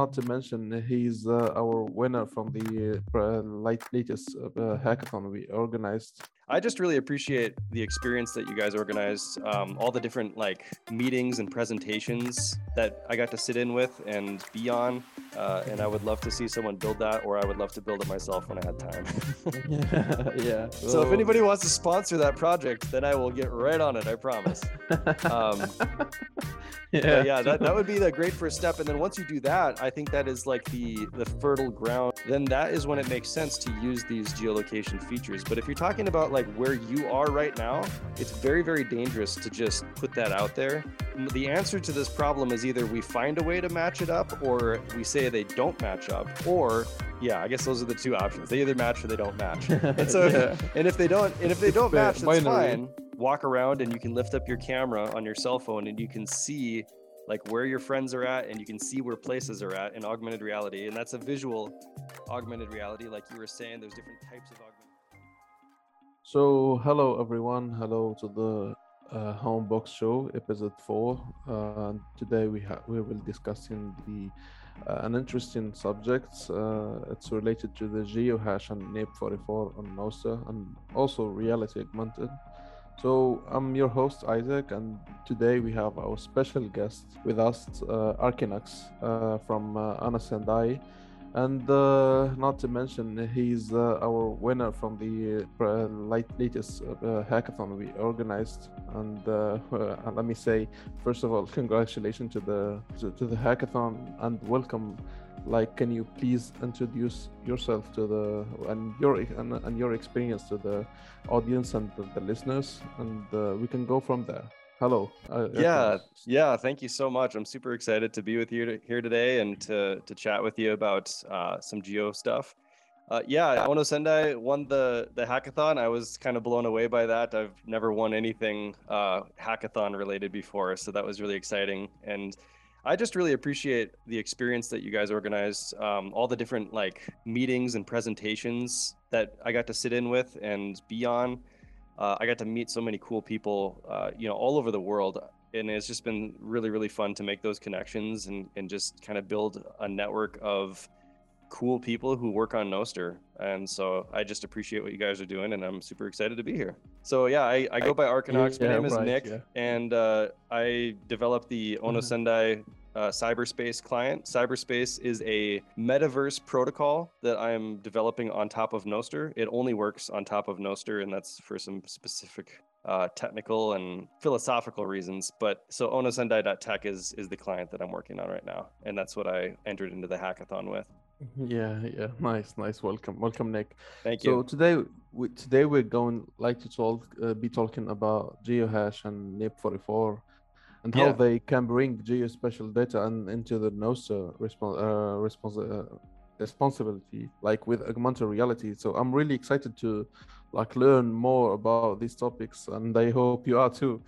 not to mention he's uh, our winner from the uh, latest uh, hackathon we organized I just really appreciate the experience that you guys organized, um, all the different like meetings and presentations that I got to sit in with and be on. Uh, and I would love to see someone build that, or I would love to build it myself when I had time. yeah, yeah. So if anybody wants to sponsor that project, then I will get right on it. I promise. Um, yeah, yeah, that, that would be the great first step. And then once you do that, I think that is like the the fertile ground. Then that is when it makes sense to use these geolocation features. But if you're talking about like where you are right now, it's very, very dangerous to just put that out there. The answer to this problem is either we find a way to match it up or we say they don't match up or yeah, I guess those are the two options. They either match or they don't match. And so, yeah. and if they don't, and if they don't match, that's fine. Walk around and you can lift up your camera on your cell phone and you can see like where your friends are at and you can see where places are at in augmented reality. And that's a visual augmented reality. Like you were saying, there's different types of augmented so, hello everyone. Hello to the uh, Honne Box Show, episode four. Uh, today we ha- we will discussing the uh, an interesting subject. Uh, it's related to the GeoHash and NIP44 on Nostr and also reality augmented. So I'm your host Isaac, and today we have our special guest with us, uh, arkin0x uh, from uh, Onosendai and uh, not to mention he's uh, our winner from the uh, latest uh, hackathon we organized. And uh, let me say first of all congratulations to the to, to, the hackathon. And welcome like can you please introduce yourself to the and your and, and your experience to the audience and the, the listeners? And uh, we can go from there hello. Uh, yeah yeah thank you so much. I'm super excited to be with you here today and to to chat with you about uh, some geo stuff. Uh, yeah Onosendai won the the hackathon. I was kind of blown away by that. I've never won anything uh, hackathon related before so that was really exciting. And i just really appreciate the experience that you guys organized um, all the different like meetings and presentations that i got to sit in with and be on uh, I got to meet so many cool people, uh, you know, all over the world, and it's just been really, really fun to make those connections and and just kind of build a network of cool people who work on Nostr. And so I just appreciate what you guys are doing, and I'm super excited to be here. So yeah, I, I go by arkin0x. My name is right, Nick, yeah. and uh, I developed the mm-hmm. Onosendai uh, cyberspace client. Cyberspace is a metaverse protocol that I'm developing on top of Nostr. It only works on top of Nostr, and that's for some specific uh, technical and philosophical reasons. But so onosendai.tech is is the client that I'm working on right now, and that's what I entered into the hackathon with. Yeah, yeah, nice, nice. Welcome, welcome, Nick. Thank you. So today, we, today we're going like to talk, uh, be talking about GeoHash and NIP44 and how yeah. they can bring geospatial data and into the Nostr respons- uh, respons- uh, responsibility, like with augmented reality. So I'm really excited to like learn more about these topics, and I hope you are too.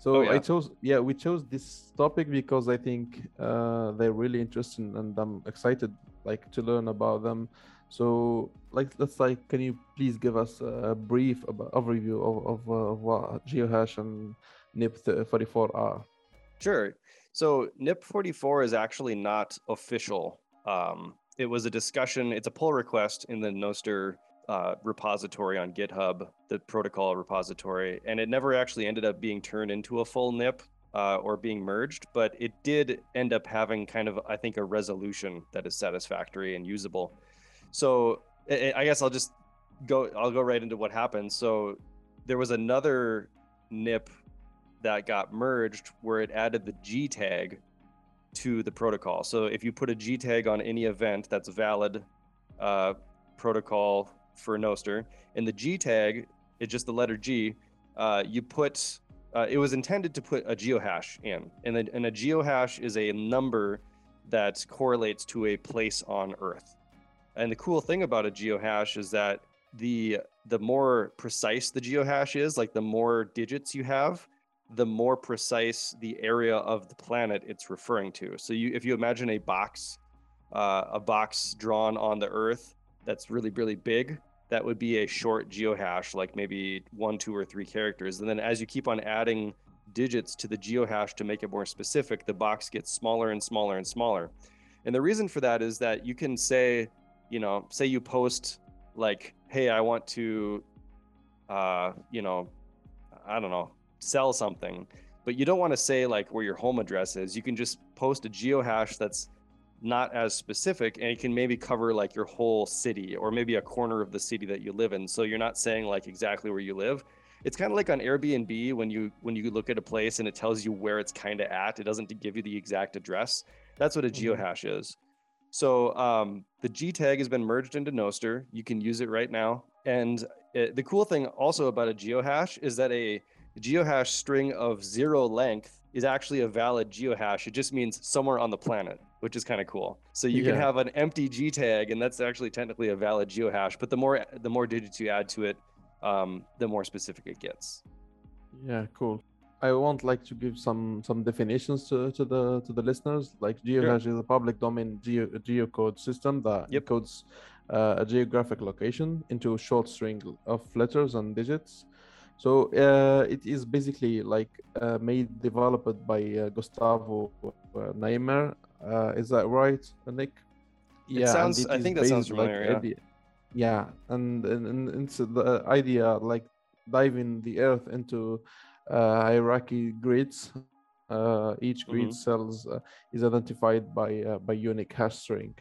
So oh, yeah. I chose, yeah, we chose this topic because I think uh, they're really interesting, and I'm excited like to learn about them. So, like, let's like, can you please give us a brief about, overview of, of, uh, of what GeoHash and NIP44 are? Sure. So NIP44 is actually not official. Um, it was a discussion, it's a pull request in the Nostr uh, repository on GitHub, the protocol repository, and it never actually ended up being turned into a full NIP uh, or being merged, but it did end up having kind of, I think, a resolution that is satisfactory and usable. So I guess I'll just go, I'll go right into what happened. So there was another NIP that got merged where it added the G tag to the protocol. So if you put a G tag on any event that's valid uh, protocol for Nostr, and the G tag is just the letter G, uh, you put uh, it was intended to put a geohash in, and, the, and a geohash is a number that correlates to a place on Earth. And the cool thing about a geohash is that the the more precise the geohash is, like the more digits you have, the more precise the area of the planet it's referring to. So you, if you imagine a box, uh, a box drawn on the Earth that's really really big, that would be a short geohash, like maybe one, two, or three characters. And then as you keep on adding digits to the geohash to make it more specific, the box gets smaller and smaller and smaller. And the reason for that is that you can say, you know, say you post like, hey, I want to, uh, you know, I don't know, sell something, but you don't want to say like where your home address is. You can just post a geohash that's not as specific and it can maybe cover like your whole city or maybe a corner of the city that you live in. So you're not saying like exactly where you live. It's kind of like on Airbnb when you when you look at a place and it tells you where it's kind of at. It doesn't give you the exact address. That's what a mm-hmm. geohash is. So um, the G tag has been merged into Nostr. You can use it right now. And it, the cool thing also about a geohash is that a geohash string of zero length is actually a valid geohash. It just means somewhere on the planet, which is kind of cool. So you yeah. can have an empty G tag, and that's actually technically a valid geohash. But the more the more digits you add to it, um, the more specific it gets. Yeah, cool. I want like to give some some definitions to, to the to the listeners. Like geohash sure. is a public domain geo geocode system that yep. encodes uh, a geographic location into a short string of letters and digits so uh, it is basically like uh, made developed by uh, Gustavo uh, Niemeyer. Uh, is that right, Nick? It yeah, sounds. I think that sounds familiar. Like, yeah. yeah, and, and, and it's the idea like diving the Earth into uh, hierarchy grids. each grid mm-hmm. cells is identified by by unique hash string.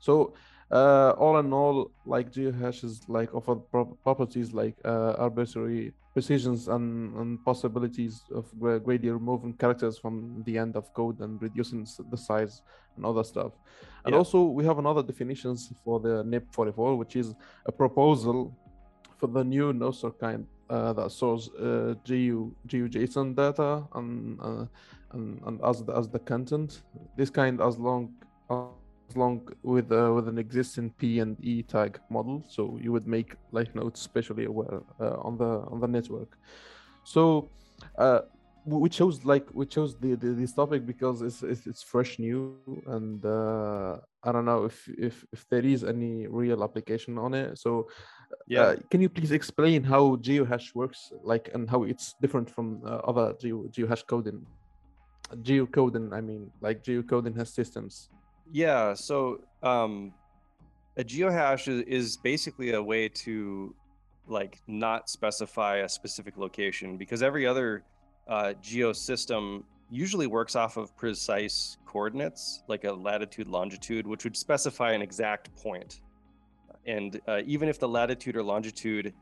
So uh, all in all, like geohashes like offer pro- properties like uh, arbitrary precisions and, and possibilities of greatly removing characters from the end of code and reducing the size and other stuff. And yeah. also we have another definitions for the NIP44, which is a proposal for the new Nostr kind uh, that stores uh, GU, GeoJSON data and, uh, and, and as, the, as the content. This kind as long long with uh, with an existing P and E tag model. So you would make like nodes specially aware uh, on the on the network. So uh, we chose like we chose the, the, this topic because it's, it's, it's fresh new and uh, I don't know if if if there is any real application on it. So yeah, uh, can you please explain how GeoHash works, like and how it's different from uh, other Geo GeoHash coding? Geocoding, I mean, like geocoding has systems. Yeah. So um, a geohash is, is basically a way to like not specify a specific location because every other uh, geo system usually works off of precise coordinates like a latitude longitude which would specify an exact point. point and uh, even if the latitude or longitude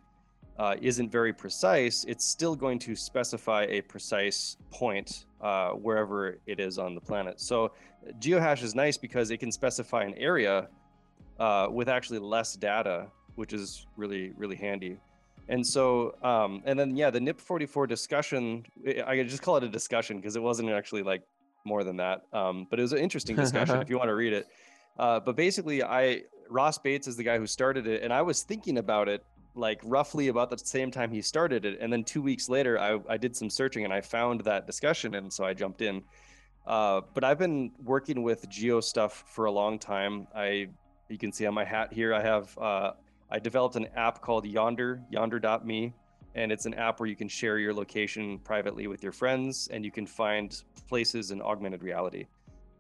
uh, isn't very precise, it's still going to specify a precise point uh, wherever it is on the planet. So GeoHash is nice because it can specify an area uh, with actually less data, which is really, really handy. And so, um, and then, yeah, the NIP44 discussion, I just call it a discussion because it wasn't actually like more than that. Um, but it was an interesting discussion if you want to read it. Uh, but basically, I, Ross Bates is the guy who started it, and I was thinking about it like roughly about the same time he started it. And then two weeks later, I, I did some searching and I found that discussion. And so I jumped in. Uh, but I've been working with geo stuff for a long time. I, you can see on my hat here, I have, uh, I developed an app called Yonder, yonder.me. And it's an app where you can share your location privately with your friends and you can find places in augmented reality.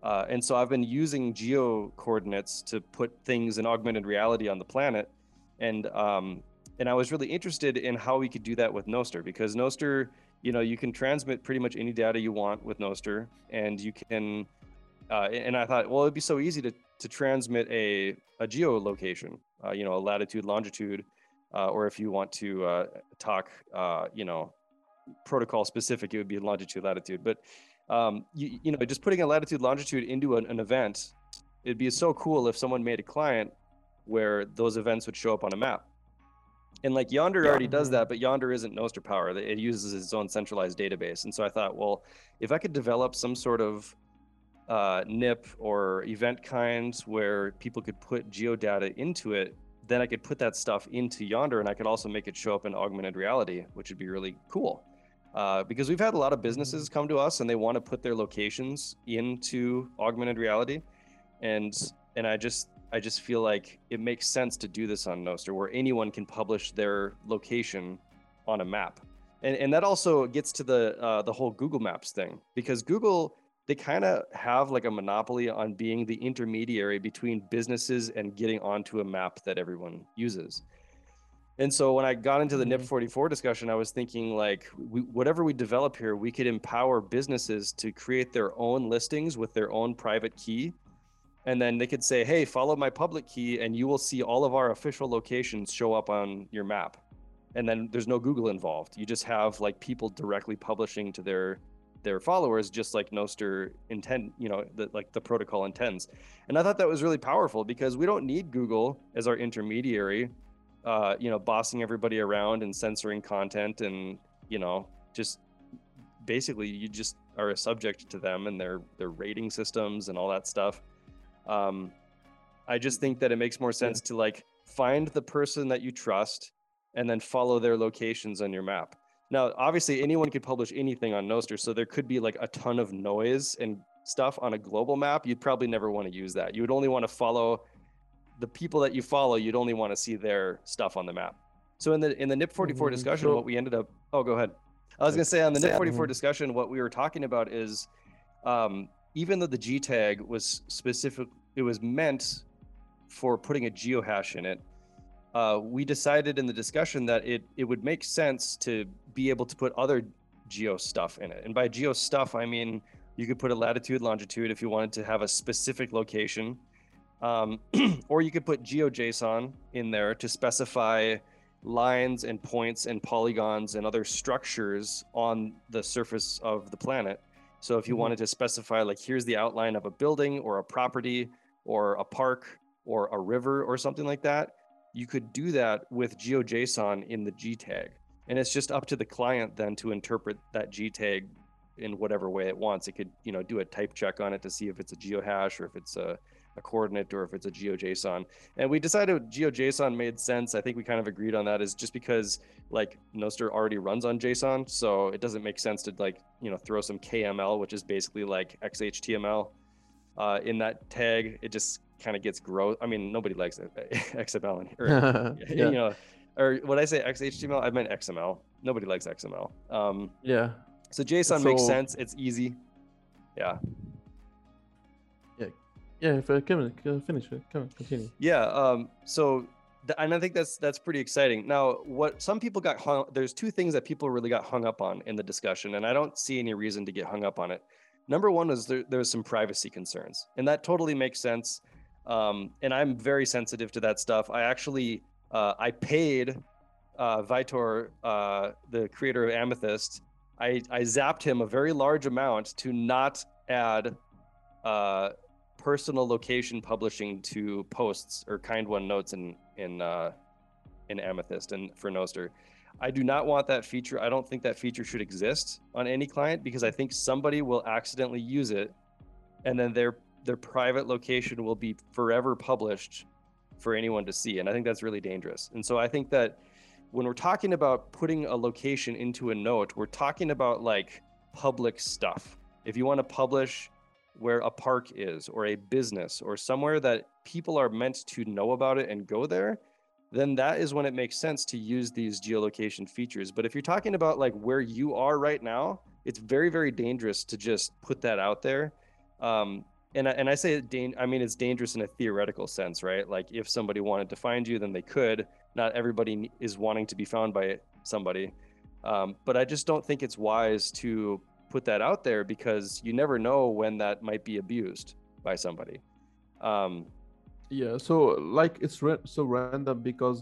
Uh, and so I've been using geo coordinates to put things in augmented reality on the planet. And um, and I was really interested in how we could do that with Nostr because Nostr, you know, you can transmit pretty much any data you want with Nostr, and you can. Uh, and I thought, well, it'd be so easy to to transmit a a geolocation, uh, you know, a latitude, longitude, uh, or if you want to uh, talk, uh, you know, protocol specific, it would be longitude, latitude. But um, you, you know, just putting a latitude, longitude into an, an event, it'd be so cool if someone made a client where those events would show up on a map and like Yonder already does that, but Yonder isn't Nostr Power. It uses its own centralized database. And so I thought, well, if I could develop some sort of uh, NIP or event kinds where people could put geodata into it, then I could put that stuff into Yonder and I could also make it show up in augmented reality, which would be really cool. Uh, because we've had a lot of businesses come to us and they want to put their locations into augmented reality. And and I just I just feel like it makes sense to do this on Nostr, where anyone can publish their location on a map, and and that also gets to the uh, the whole Google Maps thing because Google they kind of have like a monopoly on being the intermediary between businesses and getting onto a map that everyone uses. And so when I got into the NIP 44 discussion, I was thinking like we, whatever we develop here, we could empower businesses to create their own listings with their own private key. And then they could say, hey, follow my public key and you will see all of our official locations show up on your map. And then there's no Google involved. You just have like people directly publishing to their their followers, just like Nostr intend, you know, the, like the protocol intends. And I thought that was really powerful because we don't need Google as our intermediary uh, you know, bossing everybody around and censoring content and, you know, just basically you just are a subject to them and their their rating systems and all that stuff. Um, I just think that it makes more sense yeah. to like find the person that you trust and then follow their locations on your map. Now, obviously, anyone could publish anything on Nostr, so there could be like a ton of noise and stuff on a global map. You'd probably never want to use that. You would only want to follow the people that you follow, you'd only want to see their stuff on the map. So in the in the NIP 44 mm-hmm. discussion, what we ended up oh go ahead. I was gonna say on the NIP 44 discussion, what we were talking about is um, even though the G tag was specific, it was meant for putting a geohash in it. Uh, we decided in the discussion that it it would make sense to be able to put other geo stuff in it. And by geo stuff, I mean you could put a latitude, longitude if you wanted to have a specific location. Um, or you could put GeoJSON in there to specify lines and points and polygons and other structures on the surface of the planet. So if you mm-hmm. wanted to specify, like, here's the outline of a building or a property or a park or a river or something like that, you could do that with GeoJSON in the G tag. And it's just up to the client then to interpret that G tag in whatever way it wants. It could, you know, do a type check on it to see if it's a geohash or if it's a a coordinate or if it's a GeoJSON. And we decided GeoJSON made sense. I think we kind of agreed on that is just because like Nostr already runs on JSON, so it doesn't make sense to like you know throw some KML, which is basically like XHTML, uh, in that tag. It just kind of gets gross. I mean, nobody likes XML in here. yeah. You know, or when I say XHTML, I meant XML. Nobody likes XML. Um, yeah. So JSON so, makes sense. It's easy. Yeah yeah Yeah. come on finish it come on continue yeah um so and i think that's that's pretty exciting. Now what some people got hung there's two things that people really got hung up on in the discussion and i don't see any reason to get hung up on it. Number one was there, was some privacy concerns and that totally makes sense. Um, and i'm very sensitive to that stuff. I actually uh, i paid uh, vitor uh, the creator of amethyst. I, I zapped him a very large amount to not add uh, personal location publishing to posts or kind one notes in in uh, in Amethyst and for Nostr. I do not want that feature. I don't think that feature should exist on any client because I think somebody will accidentally use it, and then their their private location will be forever published for anyone to see. And I think that's really dangerous. And so I think that when we're talking about putting a location into a note, we're talking about like public stuff. If you want to publish where a park is or a business or somewhere that people are meant to know about it and go there, then that is when it makes sense to use these geolocation features. But if you're talking about like where you are right now, it's very, very dangerous to just put that out there. Um, and I, and I say dan- I mean it's dangerous in a theoretical sense, right? Like if somebody wanted to find you, then they could. Not everybody is wanting to be found by somebody, um, but I just don't think it's wise to put that out there because you never know when that might be abused by somebody. Um, yeah, so like it's so random because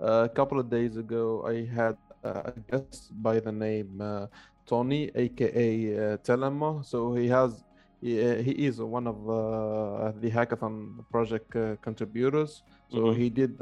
uh, a couple of days ago I had uh, a guest by the name uh, Tony, aka uh, Telemo. So he has he, uh, he is one of uh, the hackathon project uh, contributors. So mm-hmm. he did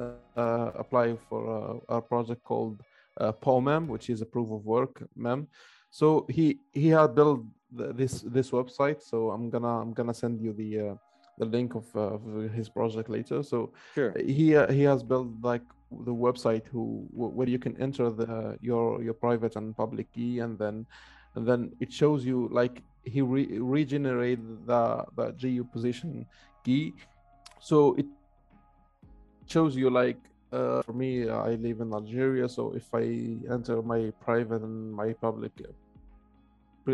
apply for a project called uh, POMEM, which is a proof of work mem. So he he had built this this website. So I'm gonna I'm gonna send you the uh, the link of, uh, of, his project later. So sure. he uh, he has built like the website who where you can enter the your your private and public key and then and then it shows you like he re- regenerated the the GU position key. So it shows you like uh, for me, I live in Algeria, so if I enter my private and my public uh,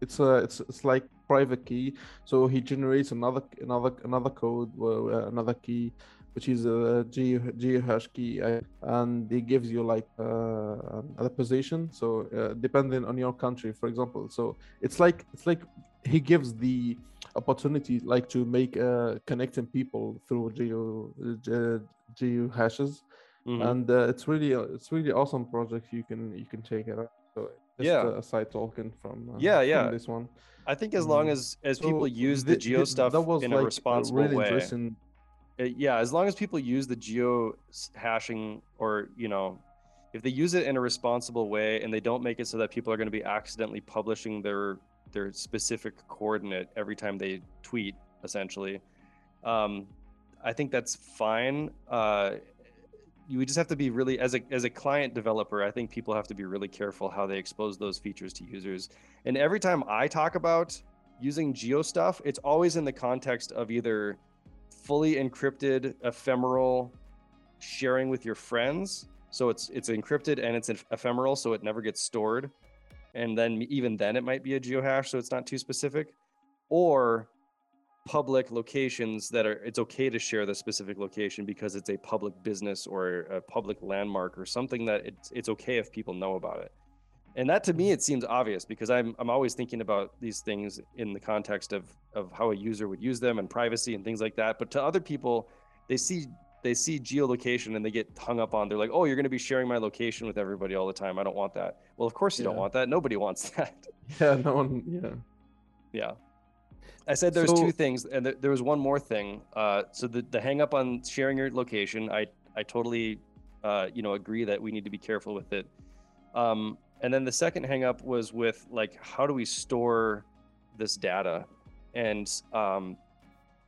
it's a it's it's like private key. So he generates another another another code, uh, another key, which is a geo geohash key, uh, and it gives you like uh, a position. So uh, depending on your country, for example, so it's like it's like he gives the opportunity like to make uh, connecting people through geo uh, geo hashes mm-hmm. and uh, it's really uh, it's really awesome project you can you can check it out so yeah. a side talking from uh, yeah yeah. from this one. I think as long mm-hmm. as as so people use the, the geo stuff that was in like a responsible really way uh, yeah as long as people use the geo hashing or you know if they use it in a responsible way and they don't make it so that people are going to be accidentally publishing their their specific coordinate every time they tweet essentially. Um, i think that's fine. Uh, you just have to be really as a as a client developer i think people have to be really careful how they expose those features to users. And every time i talk about using geo stuff it's always in the context of either fully encrypted ephemeral sharing with your friends. So it's it's encrypted and it's ephemeral so it never gets stored and then even then it might be a geohash so it's not too specific or public locations that are it's okay to share the specific location because it's a public business or a public landmark or something that it's it's okay if people know about it. And that to me it seems obvious because i'm i'm always thinking about these things in the context of of how a user would use them and privacy and things like that. But to other people they see they see geolocation and they get hung up on they're like oh you're going to be sharing my location with everybody all the time. I don't want that. Well of course you yeah. don't want that. Nobody wants that. Yeah no one yeah. Yeah. I said there's so, two things and th- there was one more thing. Uh, so the, the hang up on sharing your location i i totally uh, you know agree that we need to be careful with it. Um, and then the second hang up was with like how do we store this data? And um,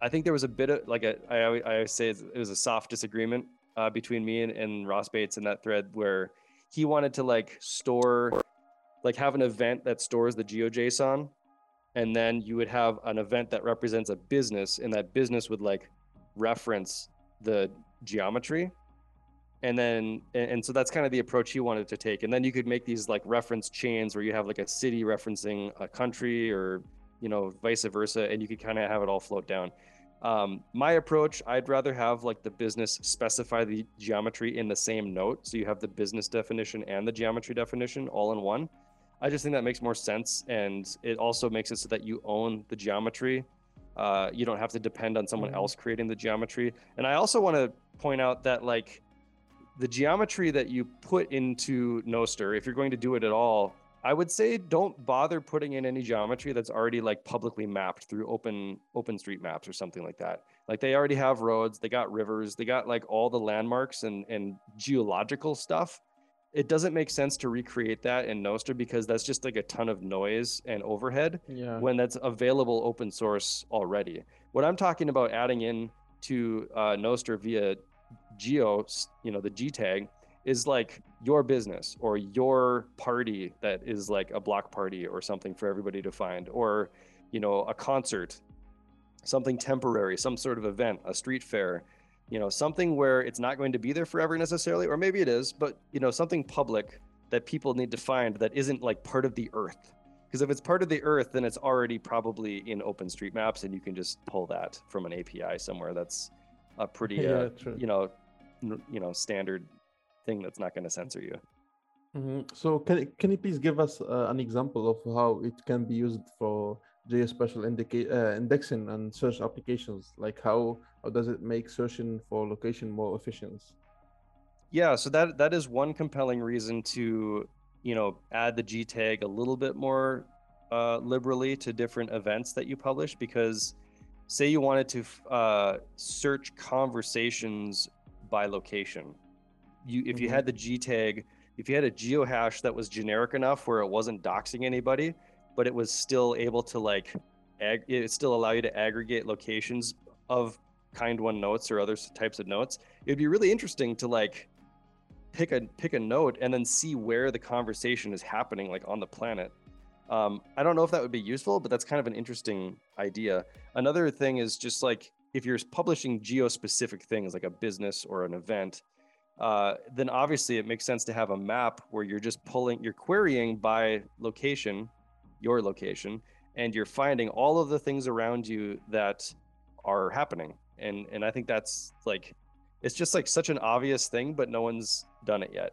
I think there was a bit of like I a, I, I say it was a soft disagreement uh, between me and, and Ross Bates in that thread where he wanted to like store, like have an event that stores the GeoJSON, and then you would have an event that represents a business, and that business would like reference the geometry. And then, and so that's kind of the approach he wanted to take. And then you could make these like reference chains where you have like a city referencing a country or, you know, vice versa, and you could kind of have it all float down. Um, my approach, I'd rather have like the business specify the geometry in the same note. So you have the business definition and the geometry definition all in one. I just think that makes more sense. And it also makes it so that you own the geometry. Uh, you don't have to depend on someone mm-hmm. else creating the geometry. And I also want to point out that like the geometry that you put into Nostr, if you're going to do it at all, I would say don't bother putting in any geometry that's already like publicly mapped through open open street maps or something like that. Like they already have roads, they got rivers, they got like all the landmarks and and geological stuff. It doesn't make sense to recreate that in Nostr because that's just like a ton of noise and overhead yeah. when that's available open source already. What I'm talking about adding in to uh, Nostr via geo, you know, the G tag is like your business or your party that is like a block party or something for everybody to find or you know a concert something temporary some sort of event a street fair you know something where it's not going to be there forever necessarily or maybe it is but you know something public that people need to find that isn't like part of the earth. Because if it's part of the earth then it's already probably in openstreetmaps and you can just pull that from an api somewhere that's a pretty yeah, uh, you know you know standard thing that's not going to censor you. Mm-hmm. So can can you please give us uh, an example of how it can be used for geospatial indica- uh, indexing and search applications? Like how how does it make searching for location more efficient? Yeah, so that that is one compelling reason to you know add the G tag a little bit more uh, liberally to different events that you publish because say you wanted to uh, search conversations by location you if you mm-hmm. had the G tag, if you had a geo hash that was generic enough where it wasn't doxing anybody, but it was still able to like ag- it still allow you to aggregate locations of kind one notes or other types of notes. It'd be really interesting to like pick a pick a note and then see where the conversation is happening like on the planet. Um, I don't know if that would be useful, but that's kind of an interesting idea. Another thing is just like if you're publishing geo specific things like a business or an event, uh, then obviously it makes sense to have a map where you're just pulling, you're querying by location, your location and you're finding all of the things around you that are happening and and i think that's like it's just like such an obvious thing but no one's done it yet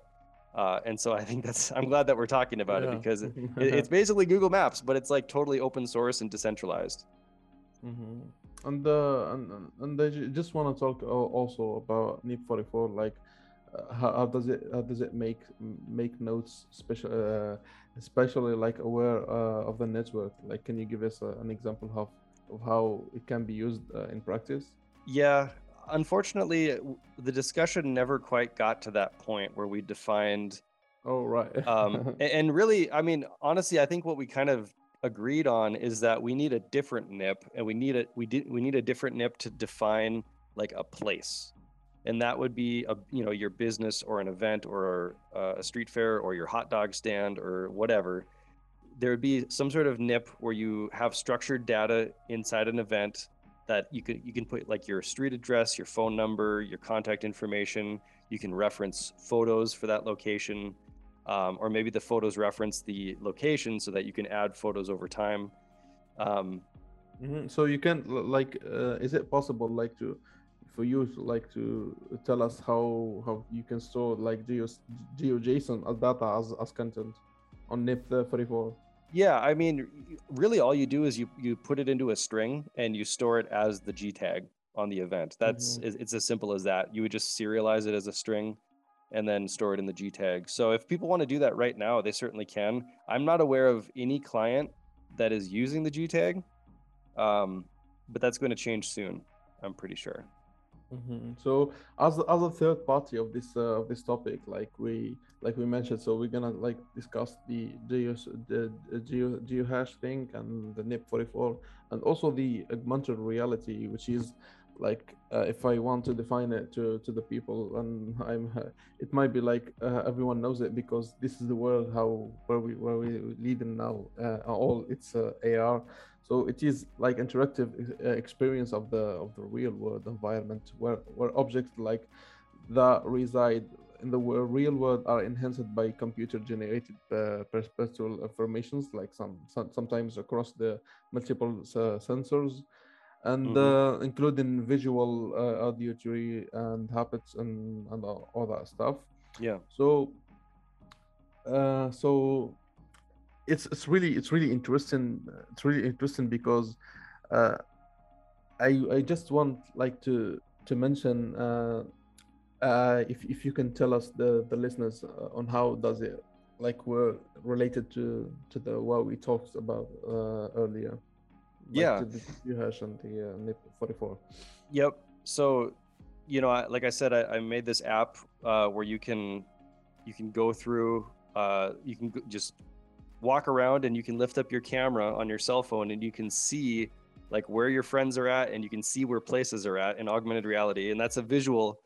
uh, and so i think that's i'm glad that we're talking about Yeah. it because it, it- it's basically google maps but it's like totally open source and decentralized hmm And uh, and and- and I just want to talk also about NIP 44. Like, how, how does it how does it make make notes special, uh, especially like aware uh, of the network? Like, can you give us a, an example of of how it can be used uh, in practice? Yeah, unfortunately, the discussion never quite got to that point where we defined. Oh right. Um, and really, I mean, honestly, I think what we kind of agreed on is that we need a different NIP, and we need a we did we need a different NIP to define like a place, and that would be a you know your business or an event or uh, a street fair or your hot dog stand or whatever. There would be some sort of NIP where you have structured data inside an event that you can you can put like your street address, your phone number, your contact information. You can reference photos for that location, um, or maybe the photos reference the location so that you can add photos over time. Um, Mhm. So you can like, uh, is it possible like to, for you to, like to tell us how how you can store like geo GeoJSON as data as as content on NIP 34 yeah, I mean, really, all you do is you you put it into a string and you store it as the G tag on the event. That's Mhm. it's it's as simple as that. You would just serialize it as a string and then store it in the G tag. So if people want to do that right now, they certainly can. I'm not aware of any client that is using the G tag, um, but that's going to change soon. I'm pretty sure. Mhm. So as as a third party of this uh, of this topic, like we like we mentioned, so we're gonna like discuss the geo the, geo geohash thing and the NIP 44, and also the augmented reality, which is like uh, if I want to define it to to the people, and I'm uh, it might be like uh, everyone knows it because this is the world how where we where we live in now. Uh, all it's uh, AR. So it is like interactive uh, experience of the of the real world environment where where objects like that reside in the real world are enhanced by computer generated uh, perpetual informations like some, some sometimes across the multiple uh, sensors and Mhm. uh, including visual uh, auditory and habits and and all, all that stuff Yeah. so uh so it's it's really it's really interesting it's really interesting because uh i i just want like to to mention uh uh if if you can tell us the the listeners uh, on how does it like we're related to to the what we talked about uh earlier like Yeah. to the hash and the uh, NIP 44 Yep. So, you know, I, like I said, I, I made this app uh, where you can you can go through, uh, you can go- just walk around and you can lift up your camera on your cell phone and you can see like where your friends are at and you can see where places are at in augmented reality. And that's a visual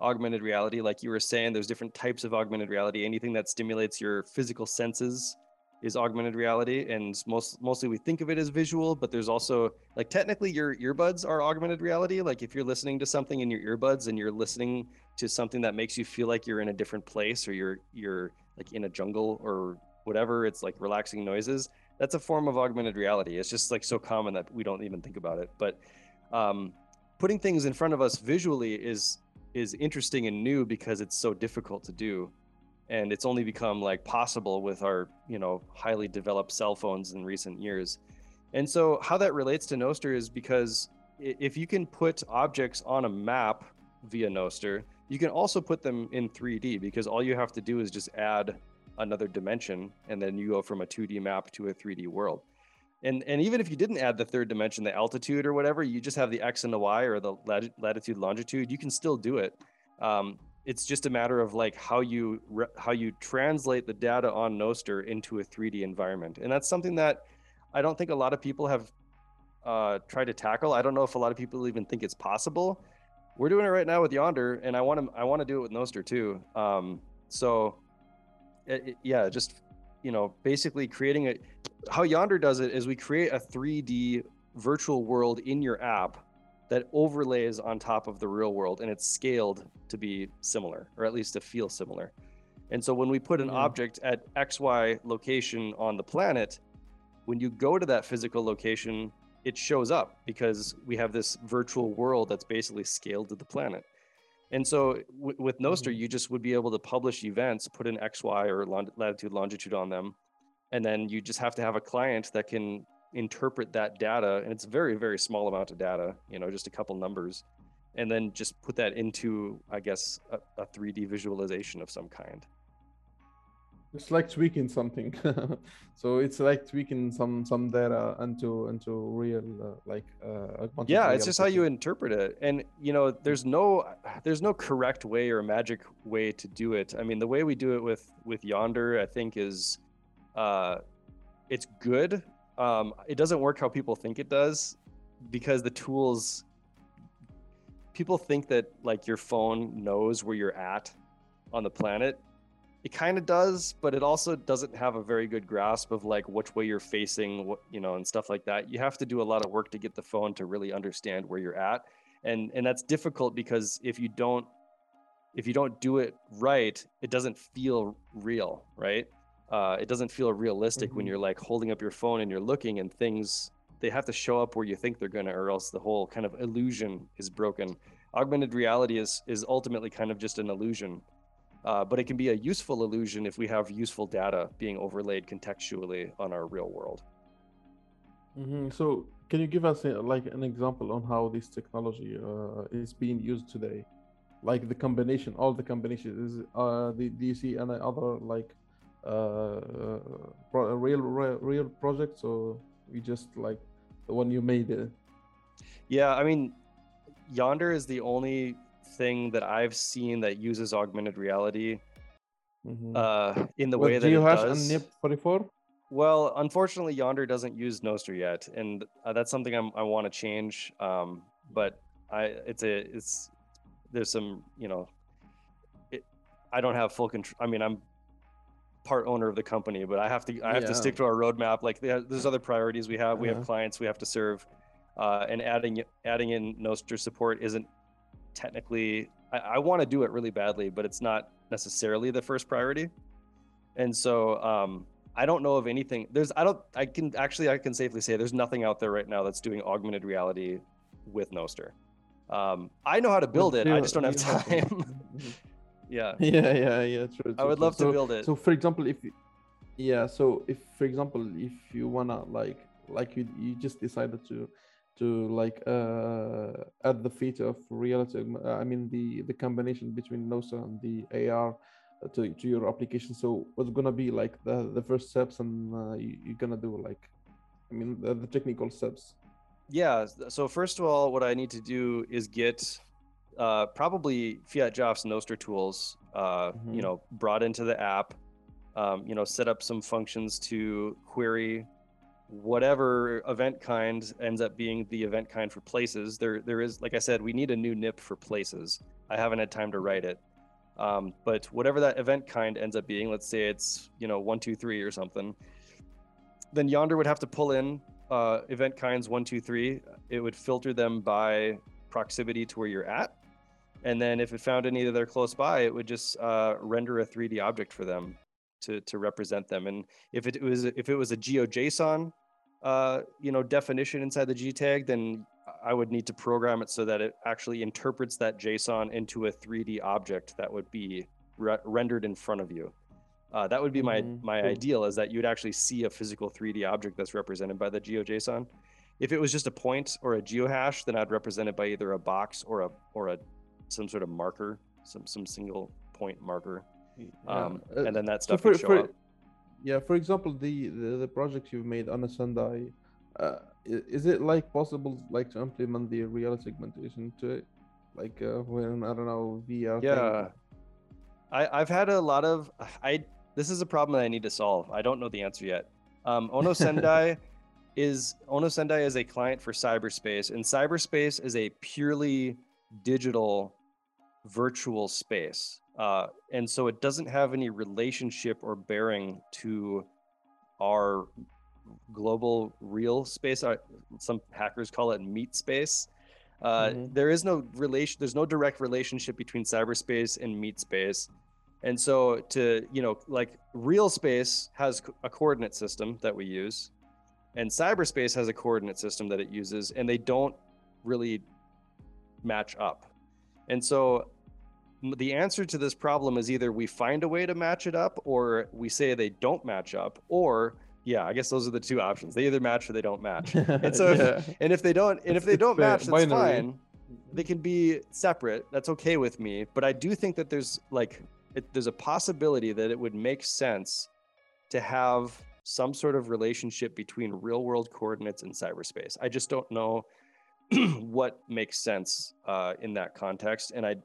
augmented reality. Like you were saying, there's different types of augmented reality. Anything that stimulates your physical senses is augmented reality and most mostly we think of it as visual but there's also like technically your earbuds are augmented reality like if you're listening to something in your earbuds and you're listening to something that makes you feel like you're in a different place or you're you're like in a jungle or whatever it's like relaxing noises that's a form of augmented reality. It's just like so common that we don't even think about it. But um, putting things in front of us visually is is interesting and new because it's so difficult to do. And it's only become like possible with our you know highly developed cell phones in recent years. And so how that relates to Nostr is because if you can put objects on a map via Nostr, you can also put them in 3D because all you have to do is just add another dimension and then you go from a 2D map to a 3D world. And and even if you didn't add the third dimension, the altitude or whatever, you just have the x and the y or the lati- latitude longitude, you can still do it. Um, it's just a matter of like how you re- how you translate the data on Nostr into a 3D environment, and that's something that I don't think a lot of people have uh, tried to tackle. I don't know if a lot of people even think it's possible. We're doing it right now with Yonder, and I want to I want to do it with Nostr too. Um, so, Uh, it, it- yeah, just you know, basically creating a how Yonder does it is we create a 3D virtual world in your app that overlays on top of the real world, and it's scaled to be similar, or at least to feel similar. And so when we put an Yeah. object at XY location on the planet, when you go to that physical location, it shows up because we have this virtual world that's basically scaled to the planet. And so w- with Nostr, Mhm. you just would be able to publish events, put an X, Y, or latitude, longitude on them, and then you just have to have a client that can interpret that data, and it's a very, very small amount of data, you know, just a couple numbers, and then just put that into, I guess, a, a 3D visualization of some kind. It's like tweaking something. so it's like tweaking some some data into into real uh, like uh, yeah it's just how you interpret it. And you know there's no there's no correct way or magic way to do it. I mean the way we do it with with yonder i think is uh it's good. Um it doesn't work how people think it does because the tools people think that like your phone knows where you're at on the planet it kind of does but it also doesn't have a very good grasp of like which way you're facing what you know and stuff like that. You have to do a lot of work to get the phone to really understand where you're at. And and that's difficult because if you don't if you don't do it right it doesn't feel real right? Uh, it doesn't feel realistic when Mhm. you're like holding up your phone and you're looking and things they have to show up where you think they're gonna or else the whole kind of illusion is broken. Augmented reality is is ultimately kind of just an illusion uh, but it can be a useful illusion if we have useful data being overlaid contextually on our real world. Mhm. So can you give us uh, like an example on how this technology uh, is being used today? Like the combination, all the combinations. Is uh, do, do you see any other like uh, pro- real, real real projects, or we just like the one you made? Uh, Yeah, I mean, Yonder is the only thing that I've seen that uses augmented reality mhm. uh, in the With way that it does. and NIP 44. Well, unfortunately, Yonder doesn't use Nostr yet, and uh, that's something I'm, I want to change. Um, but I, it's a, it's, there's some, you know, it, I don't have full control. I mean, I'm part owner of the company, but I have to, I have to stick to our roadmap. Like there- there's other priorities we have. We have clients we have to serve, uh, and adding, adding in Nostr support isn't technically. I, I want to do it really badly, but it's not necessarily the first priority. And so, um, I don't know of anything. There's I don't I can actually I can safely say there's nothing out there right now that's doing augmented reality with Nostr. Um, I know how to build it. I just don't have time. yeah, yeah, yeah, yeah. True. I would true. love to build it. So, for example, if you- yeah, so if for example, if you wanna like like you you just decided to to like uh add the feature of reality, uh, I mean the the combination between Nostr and the AR uh, to to your application. So what's gonna be like the the first steps and uh, you, you're gonna do like, I mean the, the technical steps. Yeah. So first of all, what I need to do is get uh, probably fiatjaf's Nostr tools, uh, you Mhm. know, brought into the app. Um, you know, set up some functions to query whatever event kind ends up being the event kind for places. There, there is, like I said, we need a new NIP for places. I haven't had time to write it. Um, but whatever that event kind ends up being, let's say it's you know one two three or something, then Yonder would have to pull in uh, event kinds one two three. It would filter them by proximity to where you're at, and then if it found any that are close by, it would just uh, render a 3D object for them to to represent them. And if it was if it was a GeoJSON, uh, you know, definition inside the G tag, then I would need to program it so that it actually interprets that JSON into a 3D object that would be re- rendered in front of you. Uh, that would be my Mhm, my ideal is that you'd actually see a physical 3D object that's represented by the GeoJSON. If it was just a point or a geohash, then I'd represent it by either a box or a or a some sort of marker, some some single point marker, um, uh, and then that so stuff for, would show for, up. Yeah, for example, the, the the project you've made Ono Sendai, uh, is it like possible like to implement the real segmentation to it, like uh, when I don't know VR? thing? Yeah. I, I've had a lot of I this is a problem that I need to solve. I don't know the answer yet. Um, Ono Sendai is Ono Sendai is a client for cyberspace, and cyberspace is a purely digital virtual space. Uh, and so it doesn't have any relationship or bearing to our global real space. Uh, Some hackers call it meat space. Uh, Mhm. There is no relation. There's no direct relationship between cyberspace and meat space, and so to you know, like real space has a coordinate system that we use, and cyberspace has a coordinate system that it uses and they don't really match up and so the answer to this problem is either we find a way to match it up or we say they don't match up or yeah i guess those are the two options. They either match or they don't match. And so yeah. if, and if they don't and if they don't match that's fine. They can be separate. That's okay with me. But i do think that there's like it, there's a possibility that it would make sense to have some sort of relationship between real world coordinates and cyberspace. I just don't know what makes sense uh, in that context. And i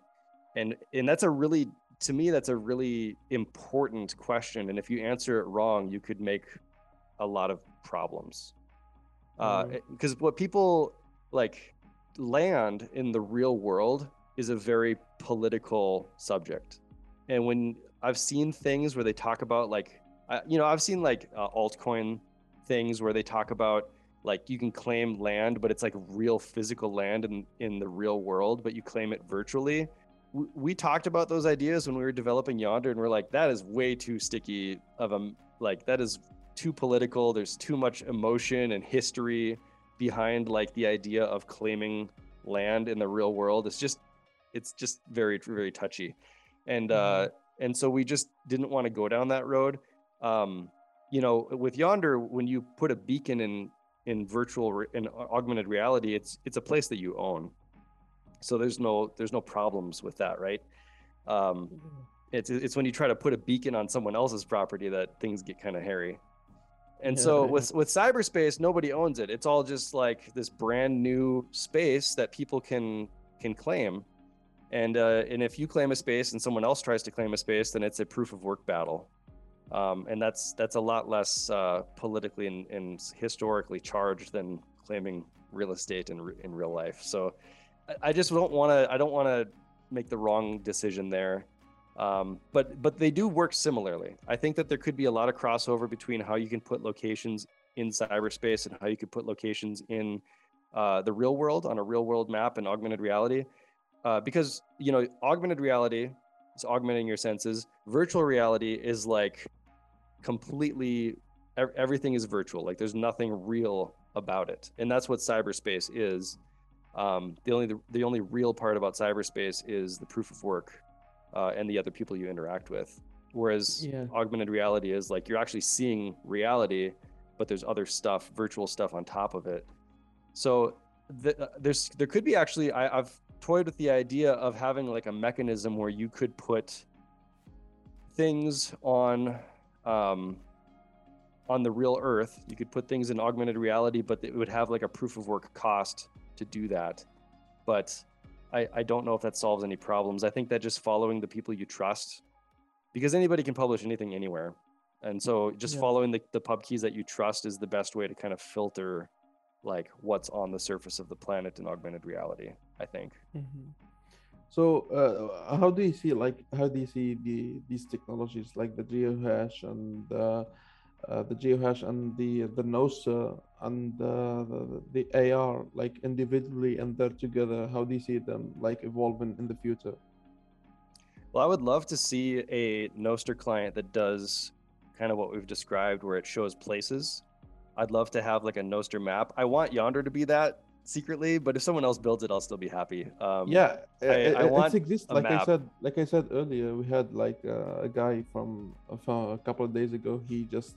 and and that's a really to me that's a really important question. And if you answer it wrong you could make a lot of problems. Because uh, mm. what people like land in the real world is a very political subject. And when i've seen things where they talk about like uh, you know i've seen like uh, altcoin things where they talk about like you can claim land but it's like real physical land in in the real world but you claim it virtually we talked about those ideas when we were developing Yonder, and we're like, that is way too sticky of a like that is too political. There's too much emotion and history behind like the idea of claiming land in the real world. It's just it's just very very touchy, and uh, mm-hmm. and so we just didn't want to go down that road. Um, you know, with Yonder, when you put a beacon in in virtual in augmented reality, it's it's a place that you own so there's no there's no problems with that right? Um, mm-hmm. it's it's when you try to put a beacon on someone else's property that things get kind of hairy. And yeah. so with with cyberspace nobody owns it. It's all just like this brand new space that people can can claim. And uh, and if you claim a space and someone else tries to claim a space then it's a proof of work battle. Um, and that's that's a lot less uh, politically and, and historically charged than claiming real estate in, in real life. So I just don't want to. I don't want to make the wrong decision there. Um, but but they do work similarly. I think that there could be a lot of crossover between how you can put locations in cyberspace and how you could put locations in uh, the real world on a real world map and augmented reality. Uh, because you know, augmented reality is augmenting your senses. Virtual reality is like completely everything is virtual. Like there's nothing real about it, and that's what cyberspace is. Um, the only the, the, only real part about cyberspace is the proof of work uh, and the other people you interact with. Whereas yeah. augmented reality is like you're actually seeing reality, but there's other stuff, virtual stuff on top of it. So the, uh, there's there could be actually I, I've toyed with the idea of having like a mechanism where you could put things on um, on the real Earth. You could put things in augmented reality, but it would have like a proof of work cost to do that. But I, I don't know if that solves any problems. I think that just following the people you trust, because anybody can publish anything anywhere. And so just yeah. following the, the pub keys that you trust is the best way to kind of filter like what's on the surface of the planet in augmented reality, I think. Mm-hmm. So uh, how do you see like how do you see the these technologies like the geohash and uh, uh, the geohash and the the Nostr and uh, the, the AR like individually and they're together? How do you see them like evolving in the future? Well, I would love to see a Nostr client that does kind of what we've described, where it shows places. I'd love to have like a Nostr map. I want Yonder to be that secretly, but if someone else builds it, I'll still be happy. Um, yeah, I, it, I want it exists. Like map. I said, like I said earlier, we had like uh, a guy from, from a couple of days ago. He just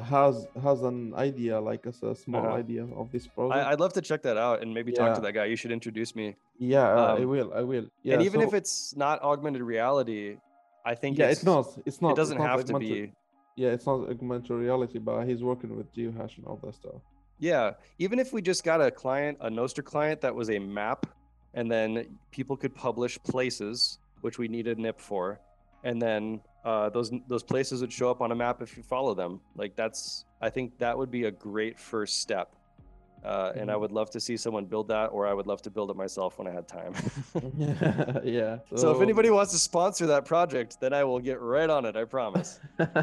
has has an idea like a, a small uh-huh. idea of this project. I, would love to check that out and maybe yeah. talk to that guy. You should introduce me. Yeah uh, um, i will i will. yeah and even so, if it's not augmented reality i think yeah it's, it's not it's not it doesn't not have to be. Yeah it's not augmented reality but he's working with geohash and all that stuff. Yeah even if we just got a client a Nostr client that was a map and then people could publish places which we needed nip for and then uh, those those places would show up on a map if you follow them. Like that's I think that would be a great first step. Uh, mm-hmm. And I mm-hmm. would love to see someone build that, or I would love to build it myself when I had time. yeah, yeah. So, so, if anybody wants to sponsor that project, then I will get right on it. I promise.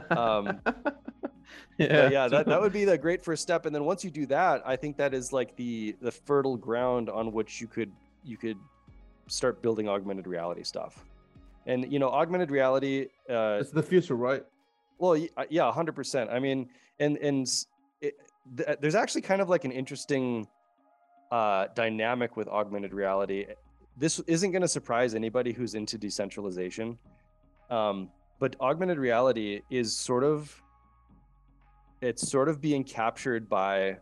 Um, yeah, yeah. That, that would be the great first step. And then once you do that, I think that is like the the fertile ground on which you could you could start building augmented reality stuff and you know augmented reality uh it's the future right well uh, yeah 100% i mean and and it, th- there's actually kind of like an interesting uh, dynamic with augmented reality. This isn't going to surprise anybody who's into decentralization, um, but augmented reality is sort of it's sort of being captured by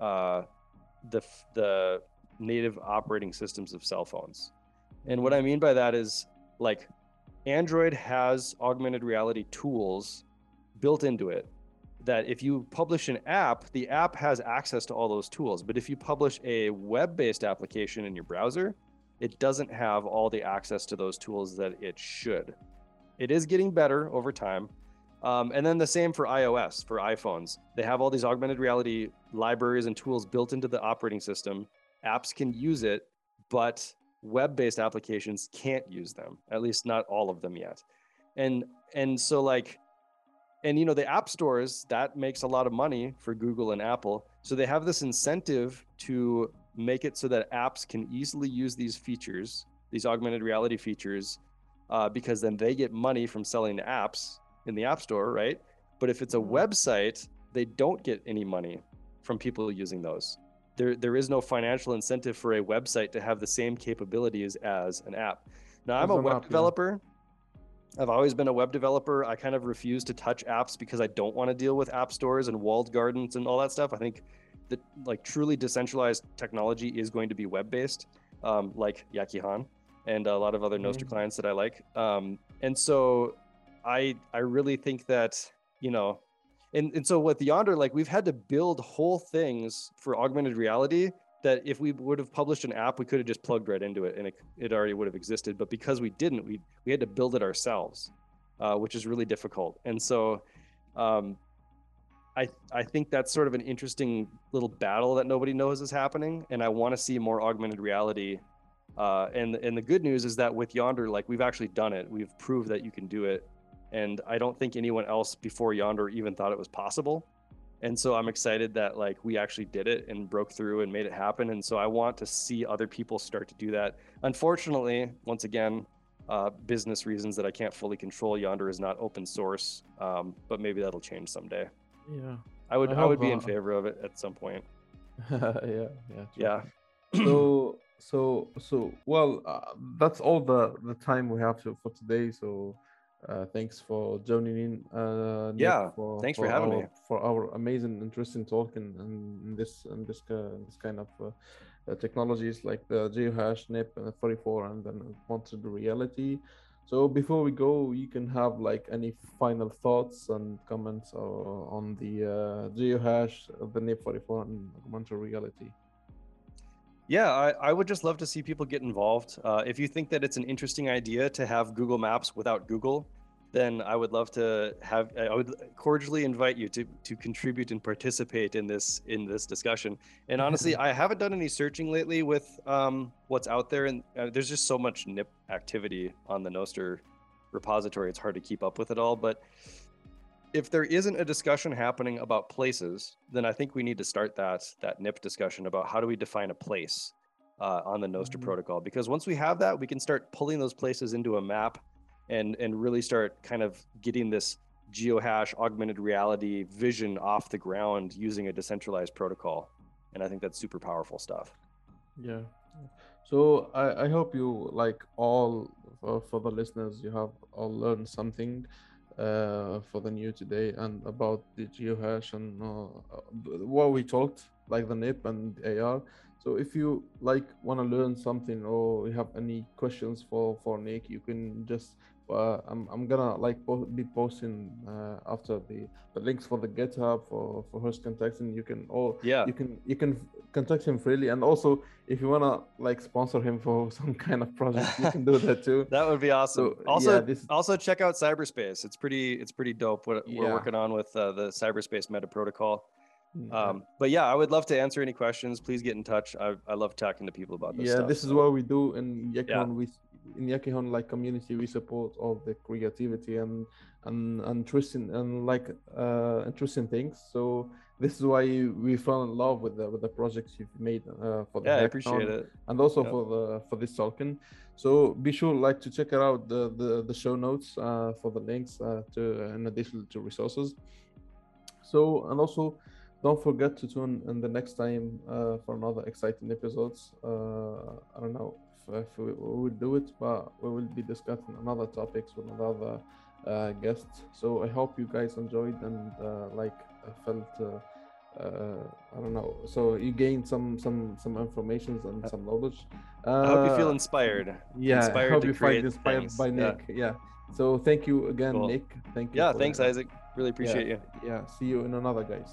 uh, the the native operating systems of cell phones. And what I mean by that is like Android has augmented reality tools built into it that if you publish an app, the app has access to all those tools. But if you publish a web based application in your browser, it doesn't have all the access to those tools that it should. It is getting better over time. Um, and then the same for iOS, for iPhones. They have all these augmented reality libraries and tools built into the operating system. Apps can use it, but web-based applications can't use them. At least not all of them yet. And and so like and you know the app stores that makes a lot of money for Google and Apple. So they have this incentive to make it so that apps can easily use these features, these augmented reality features, uh, because then they get money from selling the apps in the app store, right? But if it's a mm-hmm. website, they don't get any money from people using those. There, there is no financial incentive for a website to have the same capabilities as an app. Now, I'm a web developer. I've always been a web developer. I kind of refuse to touch apps because I don't want to deal with app stores and walled gardens and all that stuff. I think that like truly decentralized technology is going to be web based, um, like YakiHonne and a lot of other Nostr mm-hmm. clients that I like. Um, and so I I really think that you know, and and so with Yonder like we've had to build whole things for augmented reality that if we would have published an app, we could have just plugged right into it and it, it already would have existed. But because we didn't, we we had to build it ourselves, uh, which is really difficult. And so, um, I I think that's sort of an interesting little battle that nobody knows is happening, and I want to see more augmented reality. Uh, and and the good news is that with Yonder like we've actually done it. We've proved that you can do it and I don't think anyone else before Yonder even thought it was possible. And so I'm excited that like we actually did it and broke through and made it happen. And so I want to see other people start to do that. Unfortunately, once again, uh, business reasons that I can't fully control. Yonder is not open source, um, but maybe that'll change someday. Yeah, I would. I, I would be uh... in favor of it at some point. yeah, yeah, true. yeah. so, so, so, well, uh, that's all the the time we have to, for today. So, uh, thanks for joining in. Uh, yeah, for, thanks for, for having our, me for our amazing, interesting talk in, in, this in this uh, this kind of uh, uh, technologies like the geohash, NIP, 44, and then augmented reality. So before we go, you can have like any final thoughts and comments on the geohash, the NIP 44, and augmented reality. Yeah, I, I, would just love to see people get involved. Uh, if you think that it's an interesting idea to have Google Maps without Google, then I would love to have. I would cordially invite you to to contribute and participate in this in this discussion. And honestly, I haven't done any searching lately with um, what's out there, and uh, there's just so much NIP activity on the Nostr repository. It's hard to keep up with it all, but if there isn't a discussion happening about places, then I think we need to start that that NIP discussion about how do we define a place uh, on the Nostr mm-hmm. protocol. Because once we have that, we can start pulling those places into a map and and really start kind of getting this geohash augmented reality vision off the ground using a decentralized protocol. And I think that's super powerful stuff. Yeah. So I, I hope you like all for, for the listeners you have all learned something uh, for the new today and about the geohash and uh, what we talked, like the NIP and AR. So if you like want to learn something or you have any questions for for Nick, you can just uh, I'm, I'm gonna like po- be posting uh, after the, the links for the GitHub for for host contacting. You can all yeah you can you can contact him freely, and also if you wanna like sponsor him for some kind of project, you can do that too. that would be awesome. So, also, yeah, this... also check out Cyberspace. It's pretty it's pretty dope. What we're working on with uh, the Cyberspace Meta Protocol. Mm, um, but yeah, I would love to answer any questions. Please get in touch. I, I love talking to people about this. Yeah, stuff, this is what we do in Yakon. Yeah. We in YakiHonne like community we support all the creativity and and interesting and like uh, interesting things. So this is why we fell in love with the with the projects you've made uh, for the yeah, I appreciate it, and also for the for this token. So be sure like to check out the the, the show notes uh, for the links uh, to in addition to resources. So and also don't forget to tune in the next time uh, for another exciting episodes. Uh, I don't know if, we, we will do it, but we will be discussing another topics with another uh, guest. So I hope you guys enjoyed and uh, like felt. Uh, uh, I don't know. So you gained some some some information and some knowledge. I hope you feel inspired. Yeah, inspired I hope to you find inspired things. by Nick. Yeah. So thank you again, Cool. Nick. Thank you. Yeah, thanks, Isaac. Really appreciate you. Yeah. See you in another, guys.